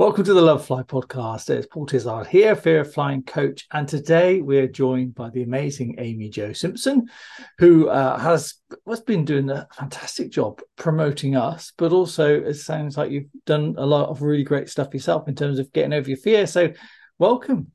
Welcome to the Lovefly podcast. It's Paul Tizard here, Fear of Flying coach, and today we are joined by the amazing Amy-Jo Simpson, who uh, has has been doing a fantastic job promoting us, but also it sounds like you've done a lot of really great stuff yourself in terms of getting over your fear. So, welcome.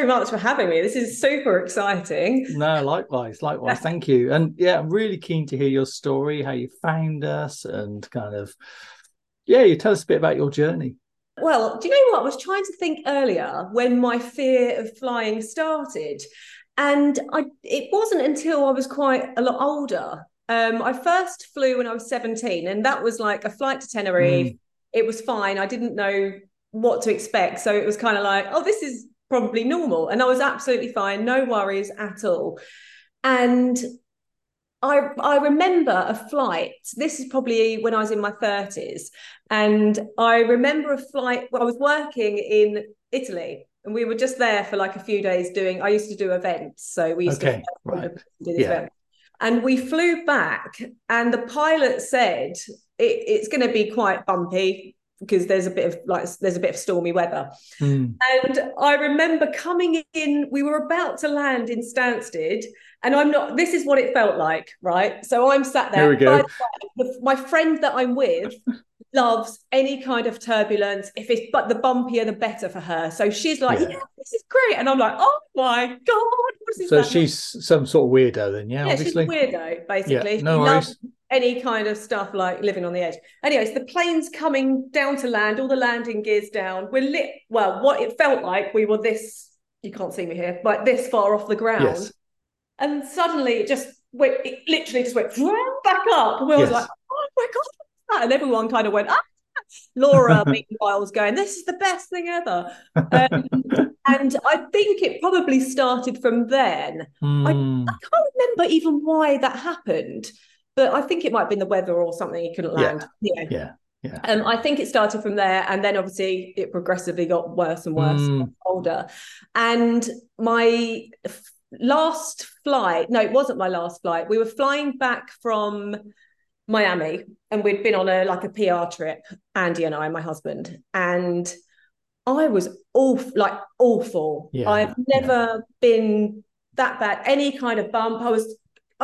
So much for having me. This is super exciting. No, likewise, likewise. Thank you. And yeah, I'm really keen to hear your story, how you found us, and kind of, yeah, you tell us a bit about your journey. Well, do you know what? I was trying to think earlier when my fear of flying started. And I it wasn't until I was quite a lot older. Um, I first flew when I was 17, and that was like a flight to Tenerife. Mm. It was fine. I didn't know what to expect. So it was kind of like, oh, this is probably normal. And I was absolutely fine, no worries at all. And I, I remember a flight. This is probably when I was in my 30s. And I remember a flight. I was working in Italy and we were just there for like a few days doing, I used to do events. So we used okay, to right. yeah. Event. And we flew back, and the pilot said, it, It's going to be quite bumpy because there's a bit of like there's a bit of stormy weather. Mm. And I remember coming in, we were about to land in Stansted, and I'm not. This is what it felt like, right? So I'm sat there. Here we go. The, my friend that I'm with loves any kind of turbulence. If it's but the bumpier, the better for her. So she's like, yeah, yeah this is great, and I'm like, oh my god, what is So she's some sort of weirdo, then, yeah, yeah obviously. she's weirdo, basically. Yeah, no she worries any kind of stuff like living on the edge. Anyways, the plane's coming down to land, all the landing gears down. We're lit. Well, what it felt like we were this. You can't see me here, like this far off the ground. Yes. And suddenly it just went. It literally just went back up, and we yes. was like, "Oh my god!" And everyone kind of went, "Ah." Laura, meanwhile, was going, "This is the best thing ever," um, and I think it probably started from then. Mm. I, hmm. I can't remember even why that happened but I think it might have been the weather or something he couldn't land. Yeah. Yeah. Yeah. Um, I think it started from there, and then obviously it progressively got worse and worse mm. older. And my f- last flight, no, it wasn't my last flight. We were flying back from Miami, and we'd been on a like a PR trip, Andy and I, my husband, and I was awful, like awful. Yeah, I've never yeah. been that bad. Any kind of bump, I was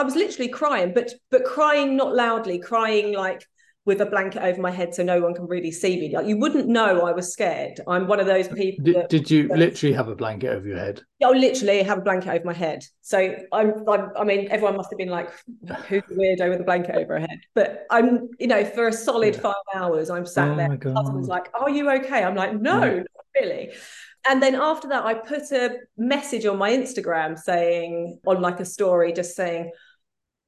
I was literally crying, but but crying not loudly, crying like with a blanket over my head so no one can really see me. Like you wouldn't know I was scared. I'm one of those people. Did, that, did you that, literally have a blanket over your head? Yeah, I literally have a blanket over my head. So I'm, I'm, i mean, everyone must have been like, "Who's the weirdo with a blanket over her head?" But I'm, you know, for a solid yeah. five hours, I'm sat oh there. My husband's like, "Are you okay?" I'm like, "No, yeah. not really." And then after that, I put a message on my Instagram saying, on like a story, just saying,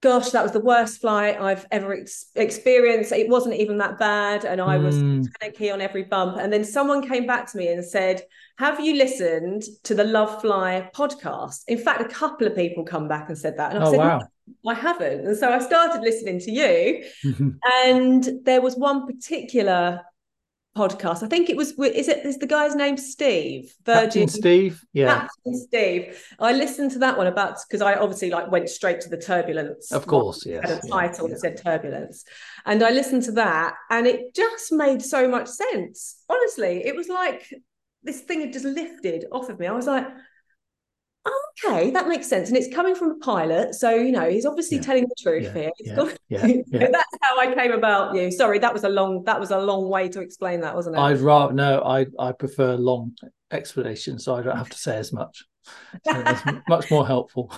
gosh, that was the worst flight I've ever ex- experienced. It wasn't even that bad. And I was mm. panicky on every bump. And then someone came back to me and said, Have you listened to the Lovefly podcast? In fact, a couple of people come back and said that. And I oh, said, wow. No, I haven't. And so I started listening to you. and there was one particular podcast. I think it was is it is the guy's name Steve Virgin Captain Steve yeah Captain Steve. I listened to that one about because I obviously like went straight to the turbulence. Of course, yes. Had a title yeah, that said turbulence, and I listened to that, and it just made so much sense. Honestly, it was like this thing had just lifted off of me. I was like, okay, that makes sense. And it's coming from a pilot. So, you know, he's obviously yeah. telling the truth yeah. here. Yeah. Got, yeah. that's how I came about you. Sorry, that was a long that was a long way to explain that, wasn't it? I'd rather no, I I prefer long explanations, so I don't have to say as much. So much more helpful.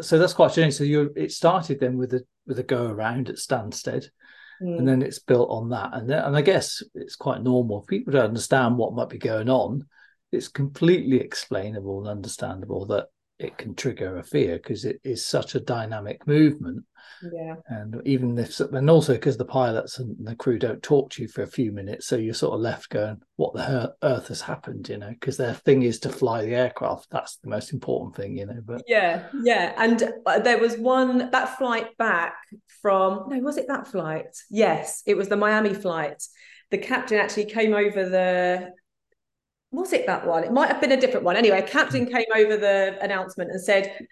so that's quite interesting. So you it started then with a with a go around at Stansted. Mm. And then it's built on that, and then, and I guess it's quite normal. People don't understand what might be going on it's completely explainable and understandable that it can trigger a fear because it is such a dynamic movement. Yeah. And even if, and also because the pilots and the crew don't talk to you for a few minutes, so you're sort of left going, "What the earth has happened?" You know, because their thing is to fly the aircraft. That's the most important thing, you know. But yeah, yeah. And uh, there was one that flight back from no, was it that flight? Yes, it was the Miami flight. The captain actually came over the was it that one? It might have been a different one. Anyway, captain hmm. came over the announcement and said,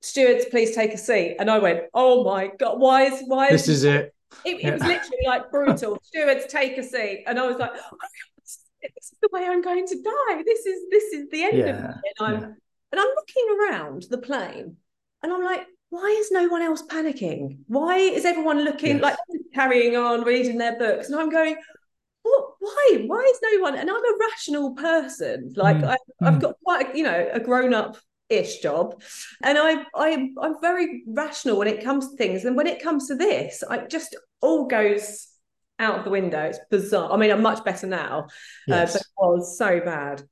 stewards, please take a seat. And I went, oh my God, why is, why is this is it? It, yeah. it was literally like brutal. stewards, take a seat. And I was like, oh this is the way I'm going to die. This is, this is the end yeah. of it. And I'm, yeah. and I'm looking around the plane and I'm like, why is no one else panicking? Why is everyone looking yes. like carrying on, reading their books? And I'm going, why? Why is no one and i'm a rational person. Like mm. I, have mm. got quite you know a grown-up ish job. And I, I i'm very rational when it comes to things. And when it comes to this i just all goes out of the window. It's bizarre i mean i'm much better now yes. uh, but it was. So bad.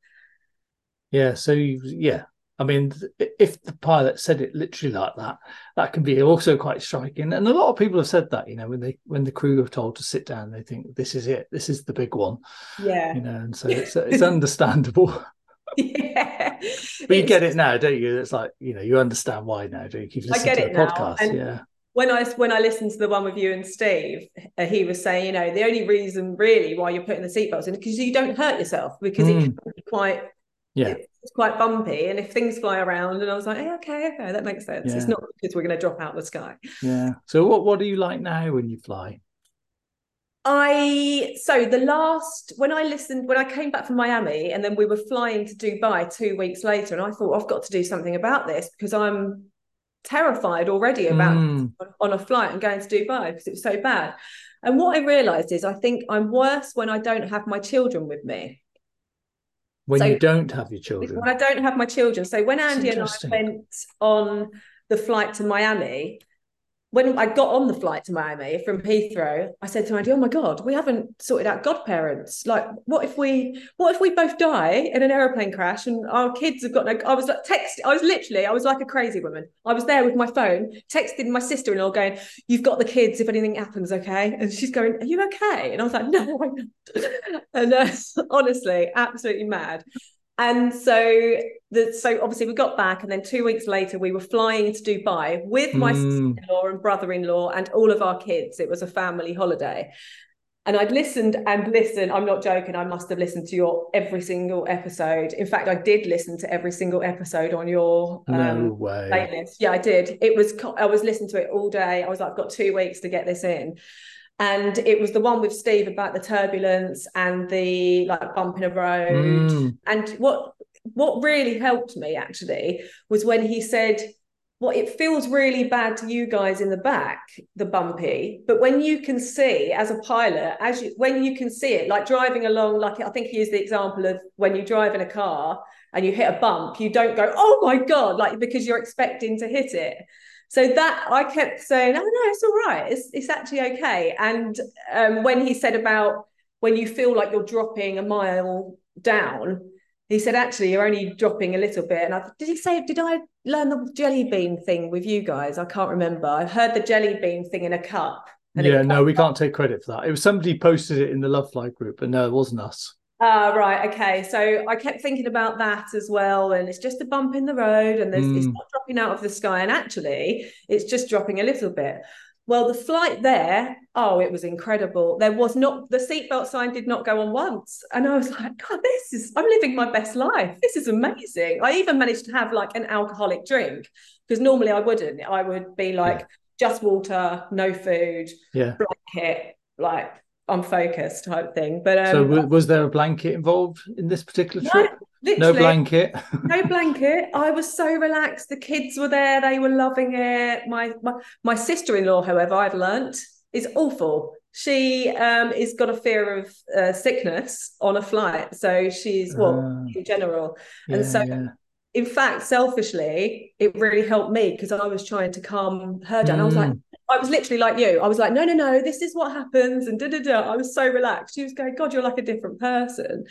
Yeah so you, yeah I mean, if the pilot said it literally like that, that can be also quite striking. And a lot of people have said that, you know, when they when the crew are told to sit down, they think this is it, this is the big one. Yeah, you know, and so it's it's understandable. Yeah, but you get it now, don't you? It's like you know, you understand why now, don't you? You've I get to it the now. podcast, and yeah. When I when I listened to the one with you and Steve, uh, he was saying, you know, the only reason really why you're putting the seatbelts in because you don't hurt yourself because mm. it can be quite yeah it's quite bumpy and if things fly around and i was like hey, okay okay that makes sense yeah. it's not because we're going to drop out the sky yeah so what what do you like now when you fly I so the last when I listened when I came back from Miami and then we were flying to Dubai two weeks later and I thought I've got to do something about this because I'm terrified already about mm. on a flight and going to Dubai because it was so bad. And what I realized is I think I'm worse when I don't have my children with me when so, you don't have your children. When i don't have my children. So when andy and i went on the flight to miami when I got on the flight to Miami from Heathrow, I said to Andy, "Oh my God, we haven't sorted out godparents. Like, what if we, what if we both die in an aeroplane crash and our kids have got no?" I was like, text. I was literally, I was like a crazy woman. I was there with my phone, texting my sister-in-law, going, "You've got the kids. If anything happens, okay?" And she's going, "Are you okay?" And I was like, "No, I'm not." and uh, honestly, absolutely mad. And so the so obviously we got back, and then two weeks later we were flying to Dubai with my mm. sister-in-law and brother-in-law and all of our kids. It was a family holiday. And I'd listened and listened. I'm not joking. I must have listened to your every single episode. In fact, I did listen to every single episode on your um, no way. playlist. Yeah, I did. It was. I was listening to it all day. I was like, I've got two weeks to get this in and it was the one with Steve about the turbulence and the like bump in a road. Mm. And what what really helped me actually was when he said, "Well, it feels really bad to you guys in the back, the bumpy, but when you can see as a pilot, as you when you can see it, like driving along, like I think he used the example of when you drive in a car." And you hit a bump, you don't go, oh my God, like because you're expecting to hit it so that I kept saying, oh no, it's all right. It's it's actually okay. And um, when he said about when you feel like you're dropping a mile down, he said actually you're only dropping a little bit. And I did he say did I learn the jelly bean thing with you guys? I can't remember. I heard the jelly bean thing in a cup. Yeah, no, we can't take credit for that. It was somebody posted it in the Lovefly group, but no, it wasn't us. Uh, right. Okay. So I kept thinking about that as well. And it's just a bump in the road and mm. it's not dropping out of the sky. And actually, it's just dropping a little bit. Well, the flight there, oh, it was incredible. There was not, the seatbelt sign did not go on once. And I was like, God, this is, I'm living my best life. This is amazing. I even managed to have like an alcoholic drink because normally I wouldn't. I would be like, yeah. just water, no food, yeah. blanket, like unfocused type thing. But um, so w- was there a blanket involved in this particular trip? No, no blanket. no blanket. I was so relaxed. The kids were there; they were loving it. My my, my sister in law, however, I've learnt is awful. She um is got a fear of uh, sickness on a flight, so she's well uh, in general, yeah, and so. Yeah. In fact, selfishly, it really helped me because I was trying to calm her down. Mm. I was like, mm. I was literally like you. I was like, no, no, no, this is what happens. And da da da. I was so relaxed. She was going, God, you're like a different person.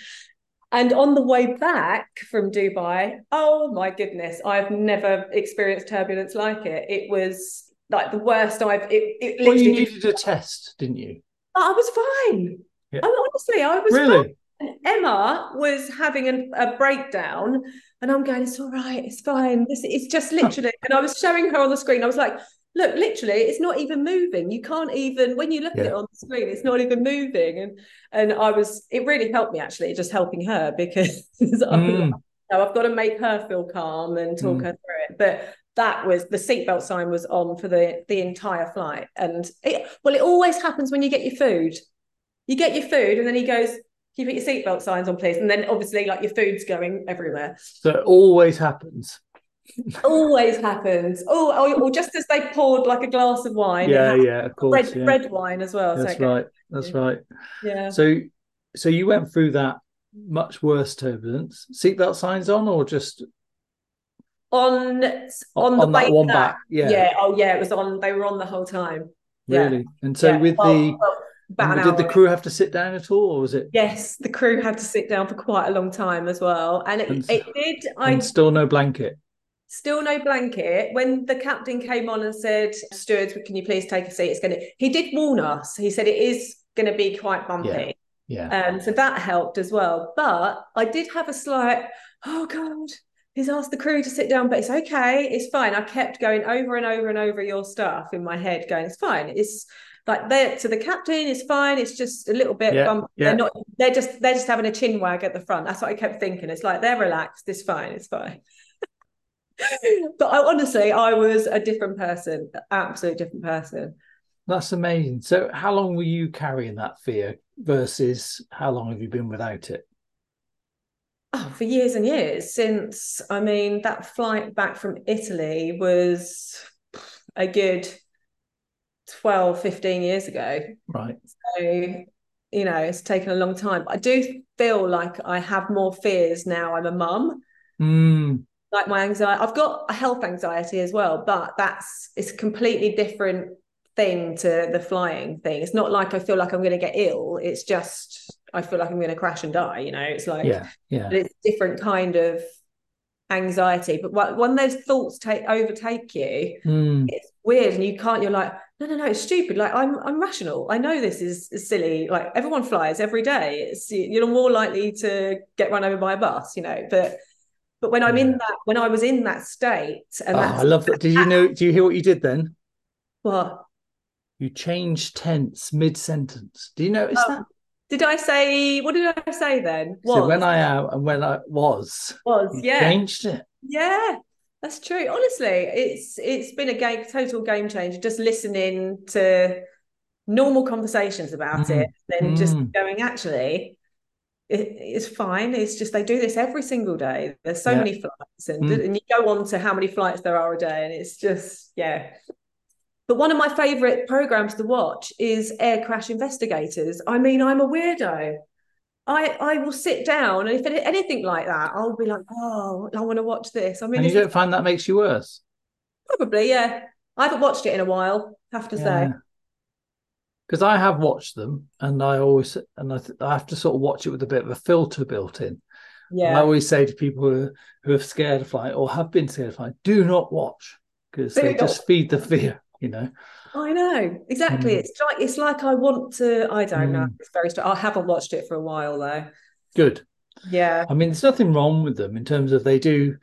And on the way back from Dubai, oh my goodness, I've never experienced turbulence like it. It was like the worst I've. It, it Well, you needed a test, didn't you? I was fine. Yeah. I mean, honestly, I was Really? fine. Emma was having an, a breakdown, and I'm going, "It's all right, it's fine. This it's just literally." and I was showing her on the screen. I was like, "Look, literally, it's not even moving. You can't even when you look at it on the screen, it's not even moving." And and I was, it really helped me actually, just helping her because Mm. like, no, I've got to make her feel calm and talk Mm. her through it. But that was the seatbelt sign was on for the the entire flight, and it, well, it always happens when you get your food. You get your food, and then he goes, "Can you put your seatbelt signs on, please?" And then obviously, like your food's going everywhere. So it always happens. Always happens. Oh, or, or just as they poured like a glass of wine. Yeah, yeah, of course. red yeah. red wine as well. That's goes- right. That's right. Yeah. So, so you went through that much worse turbulence. Seatbelt signs on, or just On on, the that way one back. back? Yeah, yeah. Oh, yeah. It was on. They were on the whole time. yeah. really. And so Yeah, with well, the, well, did the crew have to sit down at all, or was it? Yes, the crew had to sit down for quite a long time as well, and it, And- it did. I still no blanket. Still no blanket. When the captain came on and said, "Stewards, can you please take a seat?" It's going to. He did warn us. He said it is going to be quite bumpy. Yeah. Um, so that helped as well. But I did have a slight, oh God, he's asked the crew to sit down, but it's okay, it's fine. I kept going over and over and over your stuff in my head, going, it's fine. It's like they're to the captain, it's fine, it's just a little bit Yeah, bumpy. yeah. They're not they're just they're just having a chin wag at the front. That's what I kept thinking. It's like they're relaxed, it's fine, it's fine. But I honestly I was a different person, absolute different person. That's amazing. So, how long were you carrying that fear versus how long have you been without it? Oh, for years and years since I mean that flight back from Italy was a good 12, 15 years ago. Right. So, you know, it's taken a long time. I do feel like I have more fears now I'm a mum. Mm, Like my anxiety, I've got a health anxiety as well, but that's it's a completely different thing to the flying thing. It's not like I feel like I'm going to get ill. It's just I feel like I'm going to crash and die. You know, it's like yeah. Yeah. it's a different kind of anxiety. But when those thoughts take overtake you, Mm, it's weird, and you can't. You're like, no, no, no, it's stupid. Like I'm, I'm rational. I know this is, is silly. Like everyone flies every day. It's you're more likely to get run over by a bus, you know. But but when I'm in that, when I was in that state, and Oh, I love that. Did you know? Do you hear what you did then? what You changed tense mid sentence. Do you notice Oh, that? did I say? What did I say then? So when I am and when I was, was yeah. changed it. Yeah, that's true. Honestly, it's it's been a game total game changer. Just listening to normal conversations about Mm, it, then just mm. going, actually, it, it's fine. It's just they do this every single day. There's so Yeah. many flights, and, Mm. and you go on to how many flights there are a day, and it's just yeah. But one of my favorite programs to watch is Air Crash Investigators. I mean, I'm a weirdo. I I will sit down and if it, anything like that, I'll be like, oh, I want to watch this. I mean, And you don't find that makes you worse. probably yeah. I haven't watched it in a while. Have to say, Because I have watched them, and I always and I, th- I have to sort of watch it with a bit of a filter built in. And I always say to people who, who are scared of flying or have been scared of flying, do not watch because they not. just feed the fear. You know. I know exactly. Mm. It's like it's like I want to. I don't know. Mm. It's very. I haven't watched it for a while though. Good. Yeah. I mean, there's nothing wrong with them in terms of they do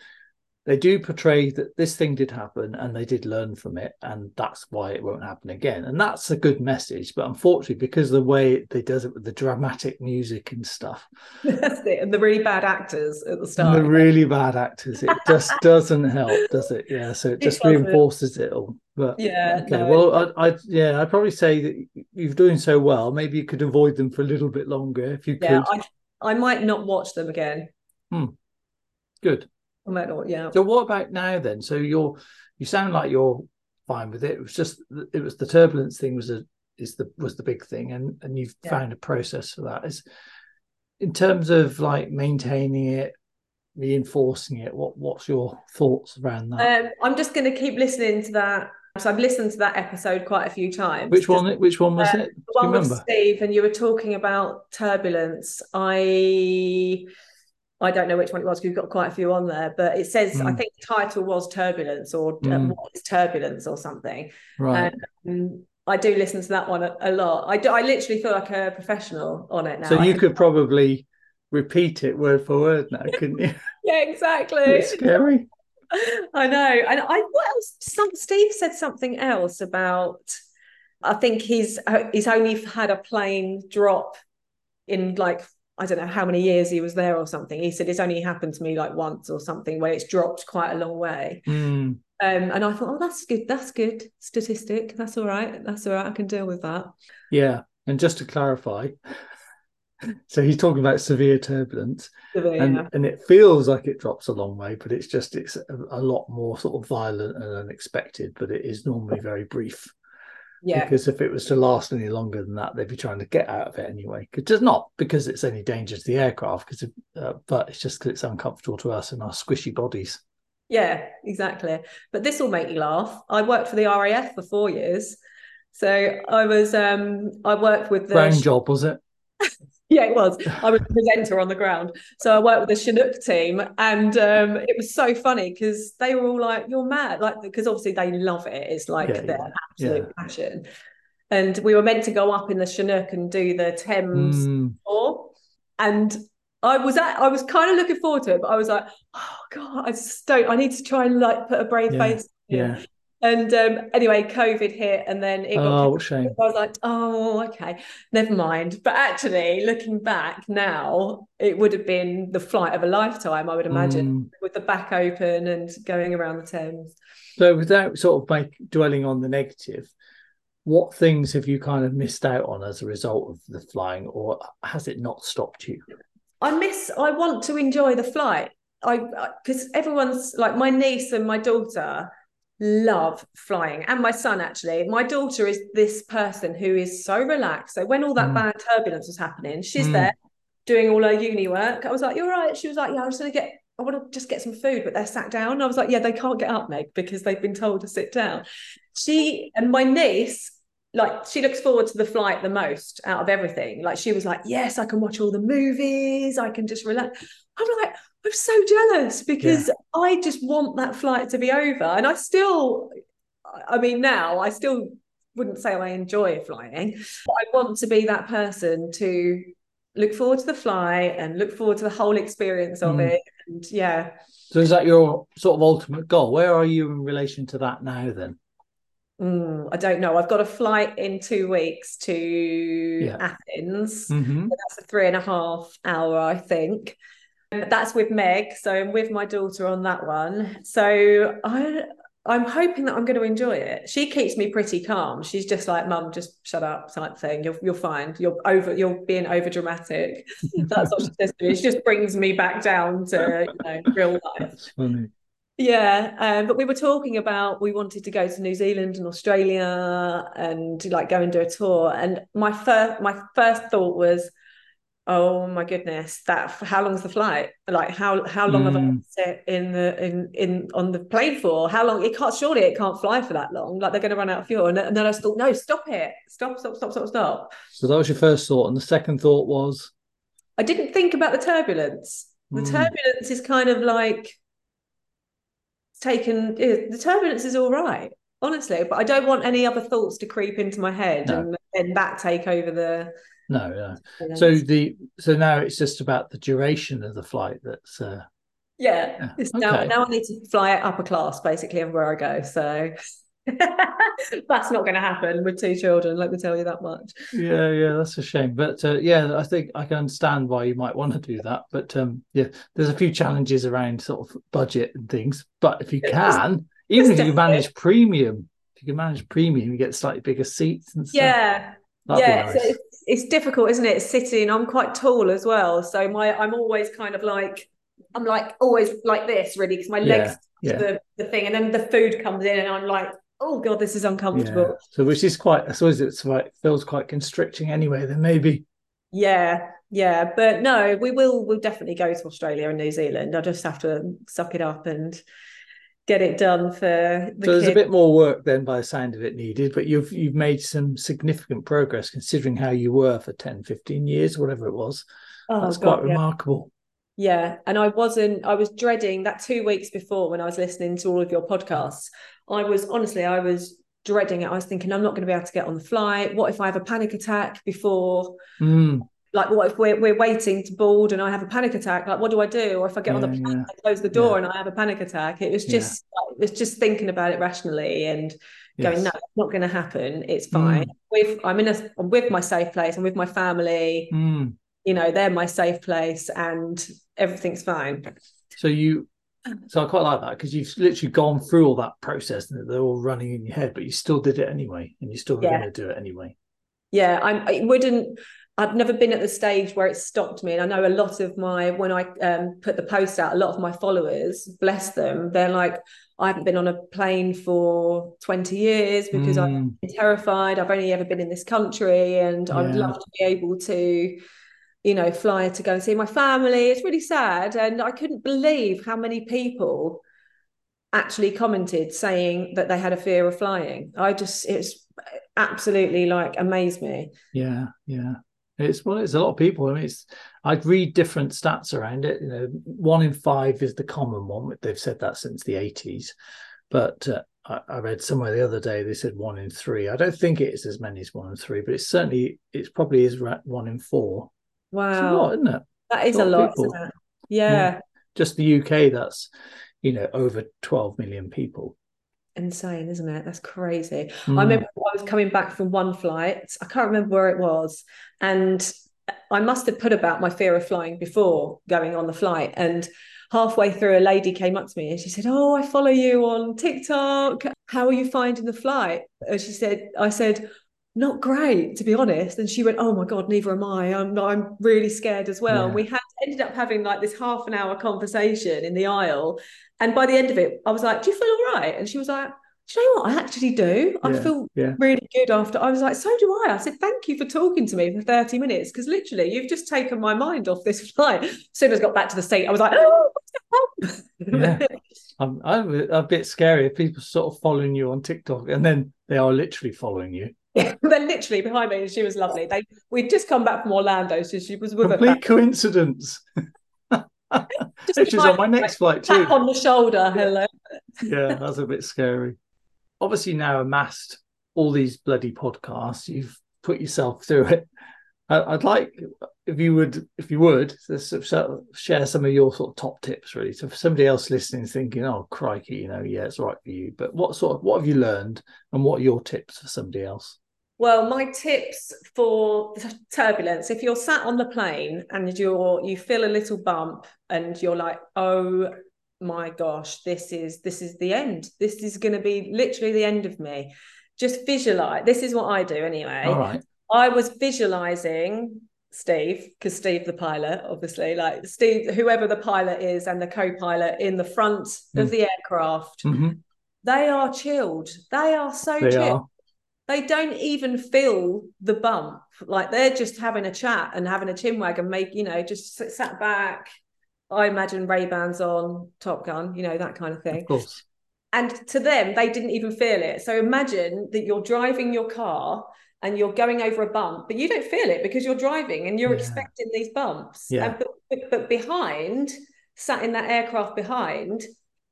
they do portray that this thing did happen and they did learn from it and that's why it won't happen again and that's a good message but unfortunately because of the way they does it with the dramatic music and stuff That's it. And the really bad actors at the start. the really bad actors it just doesn't help does it yeah so it It just doesn't. reinforces it all but yeah. okay no. well I, I yeah i'd probably say that you're doing so well maybe you could avoid them for a little bit longer if you yeah. could I I might not watch them again. hmm. good I might not. Yeah. So what about now then? So you're you sound like you're fine with it. It was just it was the turbulence thing was a is the was the big thing and and you've Yeah. found a process for that. Is in terms of like maintaining it, reinforcing it, what what's your thoughts around that? Um, I'm just going to keep listening to that. So I've listened to that episode quite a few times. which one which one was uh, it? Do The you one with remember? Steve, and you were talking about turbulence. I I don't know which one it was because we've got quite a few on there, but it says mm. I think the title was turbulence or mm. what is turbulence or something. Right. Um, I do listen to that one a, a, lot. I do, I literally feel like a professional on it now. So you could probably repeat it word for word now, couldn't you? yeah, exactly. It's scary. I know. And I what else? Some Steve said something else about. I think he's he's only had a plane drop in like I don't know how many years he was there or something. He said it's only happened to me like once or something where it's dropped quite a long way. Mm. Um, and I thought, oh, that's good. That's good statistic. That's all right. That's all right. I can deal with that. Yeah. And just to clarify, so he's talking about severe turbulence, severe, and, yeah. and it feels like it drops a long way, but it's just it's a, a lot more sort of violent and unexpected. But it is normally very brief. Yeah. Because if it was to last any longer than that, they'd be trying to get out of it anyway. Because it's not because it's any danger to the aircraft, because uh, but it's just because it's uncomfortable to us and our squishy bodies. Yeah, exactly. But this will make you laugh. I worked for the RAF for four years, so I was um I worked with the ground job, was it? yeah, it was. I was a presenter on the ground. So I worked with the Chinook team and um, it was so funny because they were all like, you're mad. Like, because obviously they love it. It's like yeah, their yeah, absolute yeah. passion. And we were meant to go up in the Chinook and do the Thames mm. tour. And I was at, I was kind of looking forward to it, but I was like, oh God, I just don't, I need to try and like put a brave face. Yeah. And um, anyway, COVID hit, and then it got. Oh, shame! I was like, oh, okay, never mind. But actually, looking back now, it would have been the flight of a lifetime, I would imagine, mm. with the back open and going around the Thames. So, without sort of like dwelling on the negative, what things have you kind of missed out on as a result of the flying, or has it not stopped you? I miss. I want to enjoy the flight. I because everyone's like my niece and my daughter love flying and my son actually. My daughter is this person who is so relaxed. So when all that mm. bad turbulence was happening she's mm. there doing all her uni work. I was like you're right? She was like yeah i'm just gonna get i want to just get some food but they're sat down. And i was like yeah they can't get up meg because they've been told to sit down. She and my niece like she looks forward to the flight the most out of everything. Like she was like yes i can watch all the movies i can just relax. I'm like I'm so jealous because yeah. I just want that flight to be over. And I still, I mean, now I still wouldn't say I enjoy flying. But I want to be that person to look forward to the flight and look forward to the whole experience of mm. it. And yeah. So is that your sort of ultimate goal? Where are you in relation to that now then? Mm, I don't know. I've got a flight in two weeks to yeah. Athens. Mm-hmm. That's a three and a half hour, I think. That's with Meg, so I'm with my daughter on that one. So I I'm hoping that I'm going to enjoy it. She keeps me pretty calm. She's just like, "Mum, just shut up," type thing. You're you're fine. You're over. You're being over dramatic. That's what she says to me. She just brings me back down to you know real life. Yeah, um, but we were talking about we wanted to go to New Zealand and Australia and like go and do a tour. And my first my first thought was, oh my goodness that how long's the flight like how how long mm. have i hmm. sit in the in in on the plane for how long it can't surely it can't fly for that long like they're going to run out of fuel and, and then i thought no stop it stop stop stop stop stop so that was your first thought and the second thought was i didn't think about the turbulence the mm. turbulence is kind of like taken the turbulence is all right honestly but i don't want any other thoughts to creep into my head no. and then that take over the no, no. So the so now it's just about the duration of the flight. That's uh, yeah. yeah. Okay. Now, now I need to fly upper class basically everywhere I go. So that's not going to happen with two children. Let me tell you that much. Yeah, yeah, that's a shame. But uh, yeah, I think I can understand why you might want to do that. But um, yeah, there's a few challenges around sort of budget and things. But if you can, even if you manage premium, if you can manage premium, you get slightly bigger seats and stuff. Yeah. That'd yeah, nice. it's, it's difficult, isn't it? Sitting, I'm quite tall as well, so my I'm always kind of like I'm like always like this, really, because my legs yeah, yeah. the the thing, and then the food comes in, and I'm like, oh god, this is uncomfortable. Yeah. So, which is quite, I suppose it's like feels quite constricting anyway. Then maybe. Yeah, yeah, but no, we will. We'll definitely go to Australia and New Zealand. I just have to suck it up and get it done for the so there's a bit more work then by the sound of it needed but you've you've made some significant progress considering how you were for 10 15 years whatever it was oh, that's God, quite yeah. remarkable Yeah. And I wasn't, I was dreading that two weeks before when I was listening to all of your podcasts. I was honestly, I was dreading it. I was thinking, I'm not going to be able to get on the flight. What if I have a panic attack before? Mm. Like, what if we're, we're waiting to board and I have a panic attack? Like, what do I do? Or if I get on the plane, yeah. I close the door Yeah. and I have a panic attack. It was Yeah. just, it was just thinking about it rationally and going, Yes. no, it's not going to happen. It's fine. With, I'm in a, I'm with my safe place. I'm with my family. Mm. You know, they're my safe place and everything's fine. So you, so I quite like that because you've literally gone through all that process and they're all running in your head, but you still did it anyway, and you're still Yeah. going to do it anyway. yeah i'm i wouldn't i've never been at the stage where it stopped me and i know a lot of my when i um, put the post out a lot of my followers bless them they're like i haven't been on a plane for 20 years because Mm. i'm terrified. I've only ever been in this country and i'd love to be able to you know fly to go and see my family. It's really sad and i couldn't believe how many people actually commented saying that they had a fear of flying. I just it's absolutely like amazed me. Yeah, yeah. It's well, it's a lot of people. I mean, it's I'd read different stats around it. You know, one in five is the common one. They've said that since the eighties, but uh, I, I read somewhere the other day they said one in three. I don't think it is as many as one in three, but it's certainly it's probably is one in four. It's a wow lot, isn't it? that is lot a lot people. isn't it? yeah Just the UK, that's you know over twelve million people. Insane isn't it that's crazy Mm. I remember I was coming back from one flight. I can't remember where it was. And I must have put about my fear of flying before going on the flight. And halfway through, a lady came up to me and she said, Oh, I follow you on TikTok. How are you finding the flight? And she said, I said, not great, to be honest. And she went, "Oh my god, neither am I. I'm I'm really scared as well." Yeah. We had ended up having like this half an hour conversation in the aisle, and by the end of it, I was like, "Do you feel all right?" And she was like, "Do you know what? I actually do. I Yeah, feel yeah. really good after." I was like, "So do I." I said, "Thank you for talking to me for thirty minutes because literally you've just taken my mind off this flight." As soon as I got back to the seat, I was like, "Oh." what's Yeah. that?" I'm, I'm a bit scary if people sort of following you on TikTok and then they are literally following you. They're literally behind me, and she was lovely. They we'd just come back from Orlando, so she was with Complete coincidence. She's on my next flight too. tap on the shoulder. Hello. yeah, that's a bit scary. Obviously, now amassed all these bloody podcasts, you've put yourself through it. I'd like if you would, if you would, sort of share some of your sort of top tips, really. So, for somebody else listening, thinking, "Oh, crikey, you know, yeah, it's right for you," but what sort of what have you learned, and what are your tips for somebody else? Well, my tips for turbulence: if you're sat on the plane and you're you feel a little bump and you're like, "Oh my gosh, this is this is the end. This is going to be literally the end of me." Just visualize. This is what I do anyway. All right, I was visualizing Steve, because Steve, the pilot, obviously, like Steve, whoever the pilot is, and the co pilot in the front of Mm. the aircraft, Mhm. they are chilled. They are so they chilled. are. They don't even feel the bump. Like they're just having a chat and having a chinwag and make, you know, just sit- sat back. I imagine Ray Bans on Top Gun, you know, that kind of thing Of course, and to them they didn't even feel it so imagine that you're driving your car and you're going over a bump but you don't feel it because you're driving and you're Yeah. expecting these bumps Yeah. and but, but, behind sat in that aircraft behind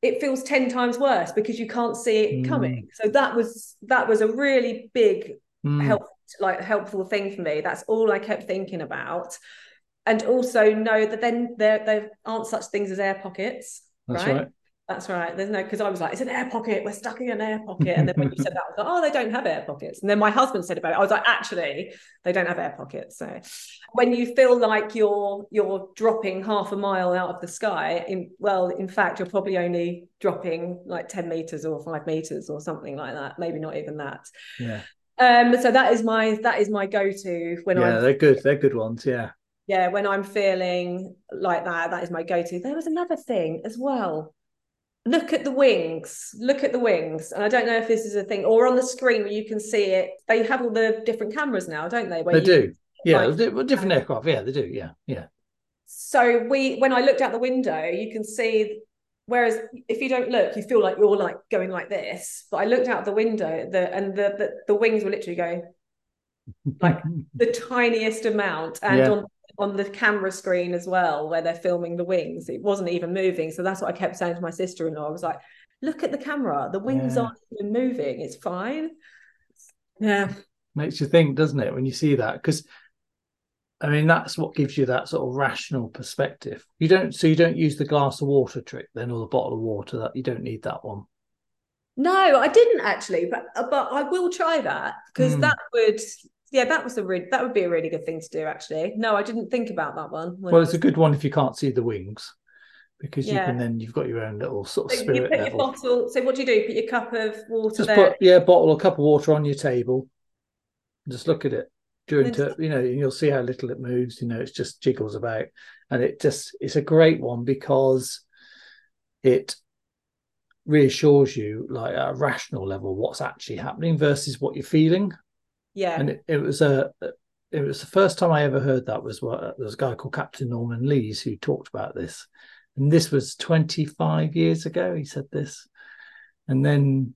it feels 10 times worse because you can't see it Mm. coming so that was that was a really big Mm, help like helpful thing for me that's all i kept thinking about and also know that then there there aren't such things as air pockets that's right? right. That's right. There's no because I was like, it's an air pocket. We're stuck in an air pocket. And then when you said that, I was like, oh, they don't have air pockets. And then my husband said about it. I was like, actually, they don't have air pockets. So when you feel like you're you're dropping half a mile out of the sky, in well, in fact, you're probably only dropping like 10 meters or five meters or something like that. Maybe not even that. Yeah, Um, so that is my that is my go-to when yeah, I'm they're good. They're good ones. Yeah. yeah, when I'm feeling like that, that is my go-to. There was another thing as well. Look at the wings. Look at the wings. And I don't know if this is a thing or on the screen where you can see it. They have all the different cameras now, don't they? They you- do. Yeah, like- different aircraft. Yeah, they do. Yeah, yeah. So we when I looked out the window, you can see whereas if you don't look, you feel like you're like going like this. But I looked out the window, the and the the, the wings were literally going like the tiniest amount. And Yeah. on on the camera screen as well, where they're filming the wings. It wasn't even moving. So that's what I kept saying to my sister-in-law. I was like, look at the camera. The wings Yeah. aren't even moving. It's fine. Yeah. makes you think, doesn't it, when you see that? Because I mean, that's what gives you that sort of rational perspective. You don't, so you don't use the glass of water trick then, or the bottle of water. That you don't need that one. No, I didn't actually, but uh, but I will try that because Mm. that would yeah, that was a re- that would be a really good thing to do actually. No, I didn't think about that one. Well, it's a good one if you can't see the wings, because you can then you've got your own little sort of So you spirit put your bottle. So what do you do? Put your cup of water Just there. put yeah, bottle or cup of water on your table. Just look at it during you know, and you'll see how little it moves. You know, it's just jiggles about, and it just it's a great one because it reassures you like at a rational level what's actually happening versus what you're feeling. Yeah. And it, it was a it was the first time I ever heard that was what there was a guy called Captain Norman Lees who talked about this, and this was 25 years ago. He said this, and then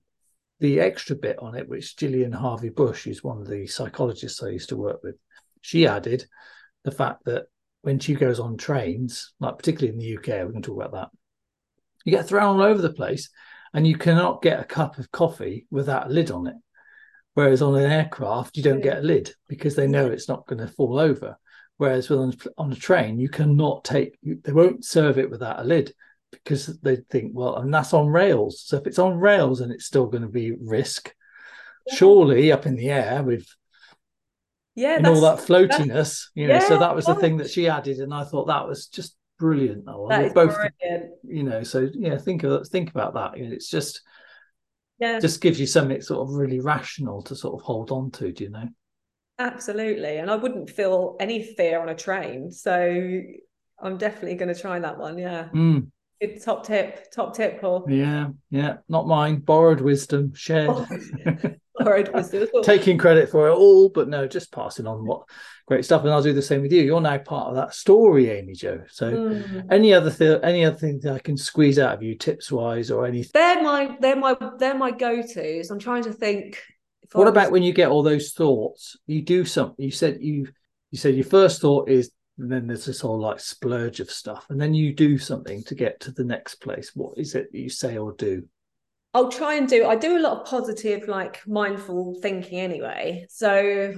the extra bit on it, which Gillian Harvey Bush, who's one of the psychologists I used to work with, she added the fact that when she goes on trains, like particularly in the UK, we can talk about that, you get thrown all over the place, and you cannot get a cup of coffee without a lid on it. Whereas on an aircraft, you don't get a lid because they know it's not going to fall over. Whereas on, on a train, you cannot take, they won't serve it without a lid because they think, well, and that's on rails. So if it's on rails and it's still going to be risk, surely up in the air with yeah. and all that floatiness, you know. so that was the thing that she added, and I thought that was just brilliant. That both, brilliant. you know. So yeah, think of think about that. You know, it's just Yeah. just gives you something sort of really rational to sort of hold on to. Do you know? Absolutely. And I wouldn't feel any fear on a train. So I'm definitely going to try that one. Yeah. Mm, Good top tip. Top tip, Paul. yeah, yeah. Not mine. Borrowed wisdom, shared. Taking credit for it all, but no, just passing on what great stuff. And I'll do the same with you. You're now part of that story, Amy-Jo. So Mm. any other thing, any other thing that I can squeeze out of you, tips wise, or anything? They're my they're my they're my go-tos. I'm trying to think. if What about when you get all those thoughts? You do something. You said you you said your first thought is, and then there's this whole like splurge of stuff, and then you do something to get to the next place. What is it that you say or do? I'll try and do I do a lot of positive like mindful thinking anyway. So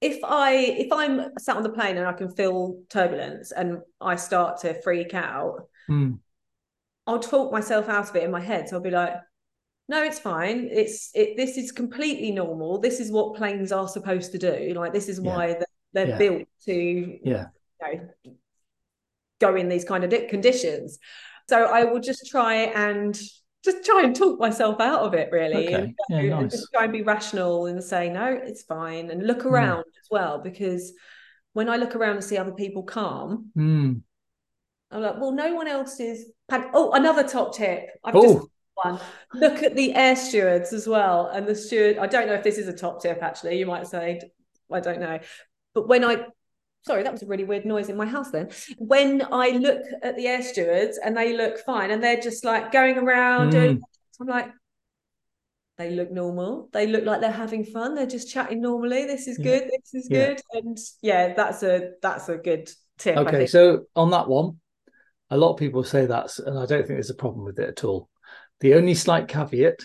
if I if I'm sat on the plane and I can feel turbulence and I start to freak out, Hmm. I'll talk myself out of it in my head. So I'll be like, no, it's fine. It's it this is completely normal. This is what planes are supposed to do. Like this is Yeah. why they're, they're Yeah. built to you Yeah, know go in these kind of conditions. So I will just try and just try and talk myself out of it really Okay. and, Yeah, and nice. just try and be rational and say no it's fine and look Hmm. around as well because when I look around and see other people calm Mm. I'm like well no one else is oh another top tip I've Oh. just one look at the air stewards as well and the steward I don't know if this is a top tip actually you might say I don't know but when I sorry that was a really weird noise in my house then. When I look at the air stewards and they look fine and they're just like going around doing mm. I'm like they look normal. They look like they're having fun. They're just chatting normally. This is Yeah. good. This is Yeah. good. And yeah that's a that's a good tip I Okay, so on that one, a lot of people say that's, and I don't think there's a problem with it at all. The only slight caveat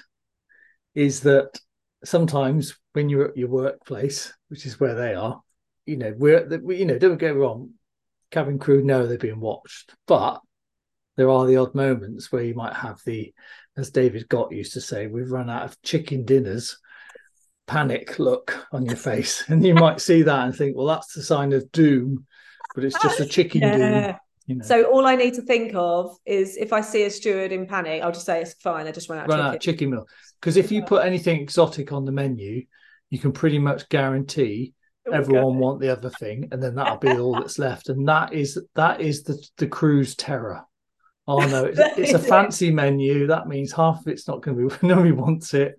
is that sometimes when you're at your workplace, which is where they are, you know, we're, we- you know, don't get me wrong, cabin crew know they're being watched, but there are the odd moments where you might have the, as David Gott used to say, we've run out of chicken dinners. Panic look on your face, and you might see that and think, well, that's the sign of doom, but it's just a chicken doom. You know, so all I need to think of is if I see a steward in panic I'll just say it's fine I just run out of run chicken. out chicken meal. Because if you put anything exotic on the menu, you can pretty much guarantee Here we go. Everyone want the other thing, and then that'll be all that's left. And that is that is the the crew's terror. Oh no, it's, it's a it. fancy menu. That means half of it's not going to be. Nobody wants it.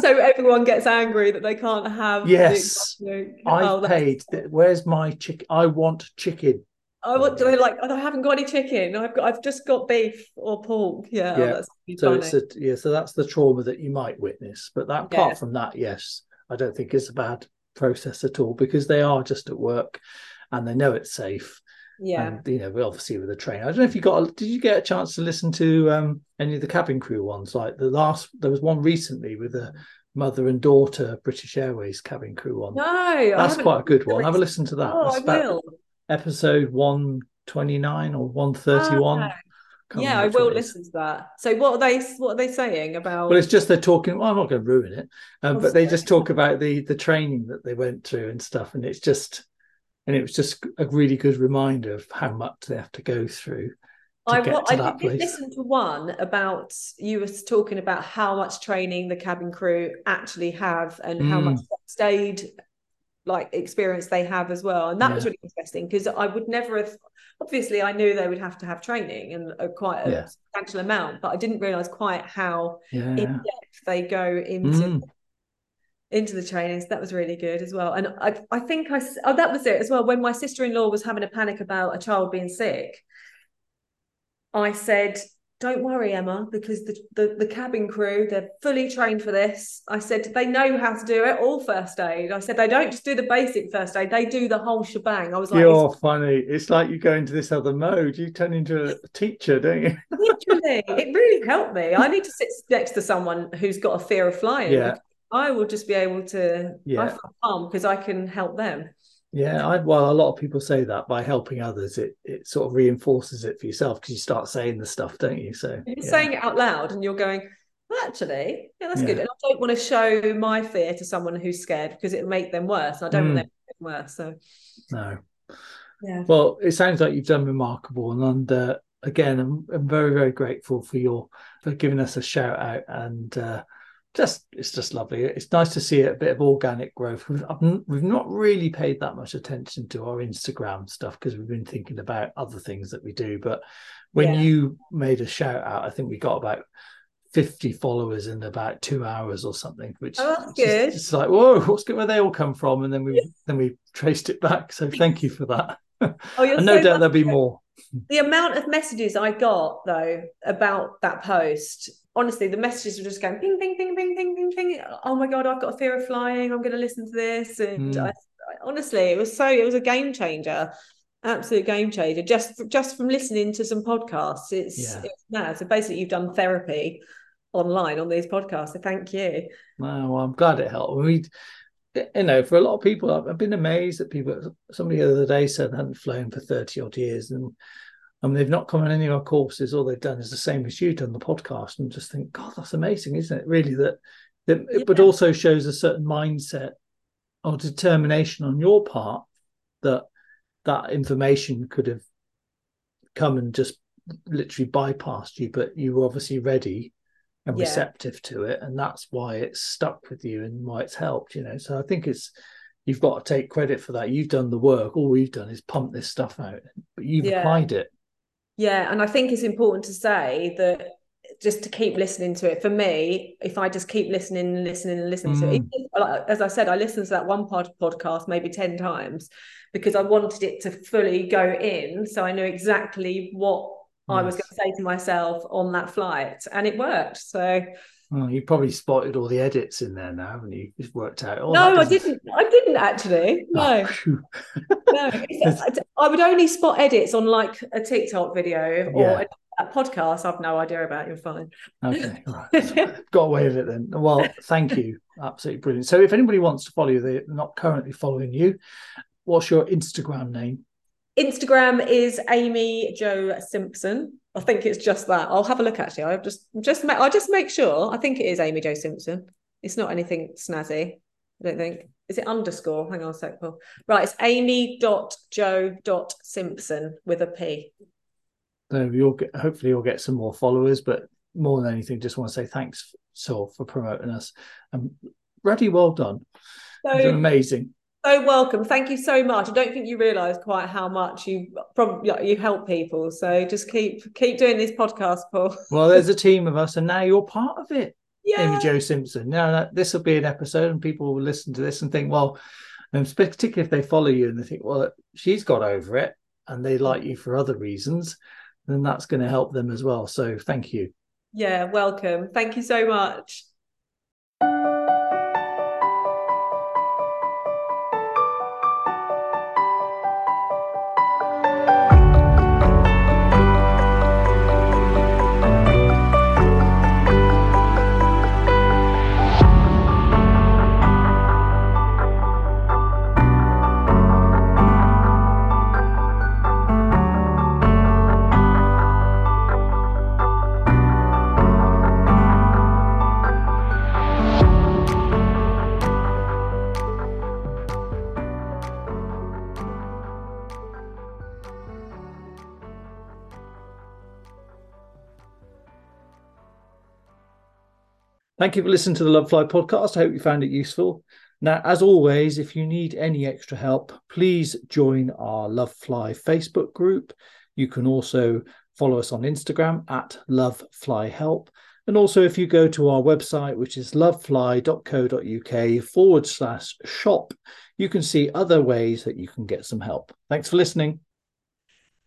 so everyone gets angry that they can't have the Yes. exotic- I Oh, paid. Where's my chicken? I want chicken. I want to like oh, I haven't got any chicken. I've got I've just got beef or pork. Yeah, oh, Yeah. that's So funny. it's a yeah. So that's the trauma that you might witness. But that Yeah. apart from that, yes, I don't think it's a bad process at all because they are just at work, and they know it's safe. Yeah. And you know, we obviously with the train. I don't know if you got. A, did you get a chance to listen to um, any of the cabin crew ones? Like the last, there was one recently with a mother and daughter British Airways cabin crew one. No, that's quite a good one. Have a listen to that. Oh, I will. Episode one twenty nine or one thirty one. Yeah, I will listen to that. So, what are they? What are they saying about? Well, it's just they're talking. Well, I'm not going to ruin it, um, but they just talk about the the training that they went through and stuff, and it's just and it was just a really good reminder of how much they have to go through. To I, get to I that did place. listen to one about you were talking about how much training the cabin crew actually have and how much Mm. stayed like experience they have as well. And that was really interesting because i would never have obviously i knew they would have to have training and a, quite a Yeah. substantial amount but i didn't realize quite how in depth they go into Mm. into the trainings that was really good as well. And i i think i oh that was it as well. When my sister-in-law was having a panic about a child being sick i said don't worry emma because the, the the cabin crew they're fully trained for this i said they know how to do it all first aid i said they don't just do the basic first aid they do the whole shebang i was like you're funny. It's like you go into this other mode. You turn into a teacher, don't you? literally it really helped me i need to sit next to someone who's got a fear of flying Yeah. i will just be able to Yeah. i feel calm because i can help them Yeah, I, well, a lot of people say that by helping others, it it sort of reinforces it for yourself because you start saying the stuff, don't you? So You're yeah. saying it out loud and you're going, well, actually, yeah, that's good. And I don't want to show my fear to someone who's scared because it'll make them worse. And I don't Mm. want them to make them worse. So, no. yeah. Well, it sounds like you've done remarkable, and, and uh, again, I'm, I'm very very grateful for your for giving us a shout out, and uh, just it's just lovely. It's nice to see a bit of organic growth. We've we've not really paid that much attention to our Instagram stuff because we've been thinking about other things that we do. But when Yeah. you made a shout out, I think we got about 50 followers in about two hours or something, which Oh, that's just- good. It's like, whoa, what's good where they all come from? And then we then we traced it back. So thank you for that. Oh, you're and no so doubt there'll be more. The amount of messages I got though about that post, honestly, the messages were just going ping, ping, ping, ping, ping, ping, ping. Oh my god, I've got a fear of flying. I'm going to listen to this, and Mm. I, honestly, it was so it was a game changer, absolute game changer. Just just from listening to some podcasts, it's Yeah. it's mad. So basically, you've done therapy online on these podcasts. So thank you. No, well, I'm glad it helped. We, you know, for a lot of people, I've, I've been amazed that people. Somebody the other day said they hadn't flown for thirty odd years, and and they've not come on any of our courses. All they've done is the same as you done the podcast, and just think, God, that's amazing, isn't it? Really, that that, Yeah. but also shows a certain mindset or determination on your part that that information could have come and just literally bypassed you, but you were obviously ready and Yeah. receptive to it, and that's why it's stuck with you and why it's helped. You know, so I think it's you've got to take credit for that. You've done the work. All we've done is pump this stuff out, but you've Yeah. applied it. Yeah, and I think it's important to say that just to keep listening to it. For me, if I just keep listening and listening and listening to it, Mm. as I said, I listened to that one pod podcast maybe 10 times because I wanted it to fully go in. So I knew exactly what I was going to say to myself on that flight, and it worked. So Well, you probably spotted all the edits in there now, haven't you? It's worked out. Oh, no, I didn't. I didn't actually. No, Oh, no. I would only spot edits on like a TikTok video or a, a podcast. I've no idea about. You're fine. Okay, right. Got away with it then. Well, thank you. Absolutely brilliant. So, if anybody wants to follow you, they're not currently following you. What's your Instagram name? Instagram is Amy-Jo Simpson. I think it's just that. I'll have a look actually. I'll just just ma- I'll just make sure. I think it is Amy-Jo Simpson. It's not anything snazzy. I don't think. Is it underscore? Hang on a sec, Paul. Right, it's Amy dot Joe dot Simpson with a P. So you'll get hopefully you'll get some more followers, but more than anything, just want to say thanks, Saul, for promoting us. Um, Ruddy, well done. Done So amazing. So welcome. Thank you so much. I don't think you realise quite how much you probably you help people. So just keep keep doing this podcast, Paul. Well, there's a team of us, and now you're part of it. Yeah. Amy-Jo Simpson. Now this will be an episode, and people will listen to this and think, well, and particularly if they follow you and they think, well, she's got over it, and they like you for other reasons, then that's going to help them as well. So thank you. Yeah, welcome. Thank you so much. Thank you for listening to the Lovefly podcast. I hope you found it useful. Now, as always, if you need any extra help, please join our Lovefly Facebook group. You can also follow us on Instagram at Lovefly Help. And also, if you go to our website, which is lovefly.co.uk forward slash shop, you can see other ways that you can get some help. Thanks for listening.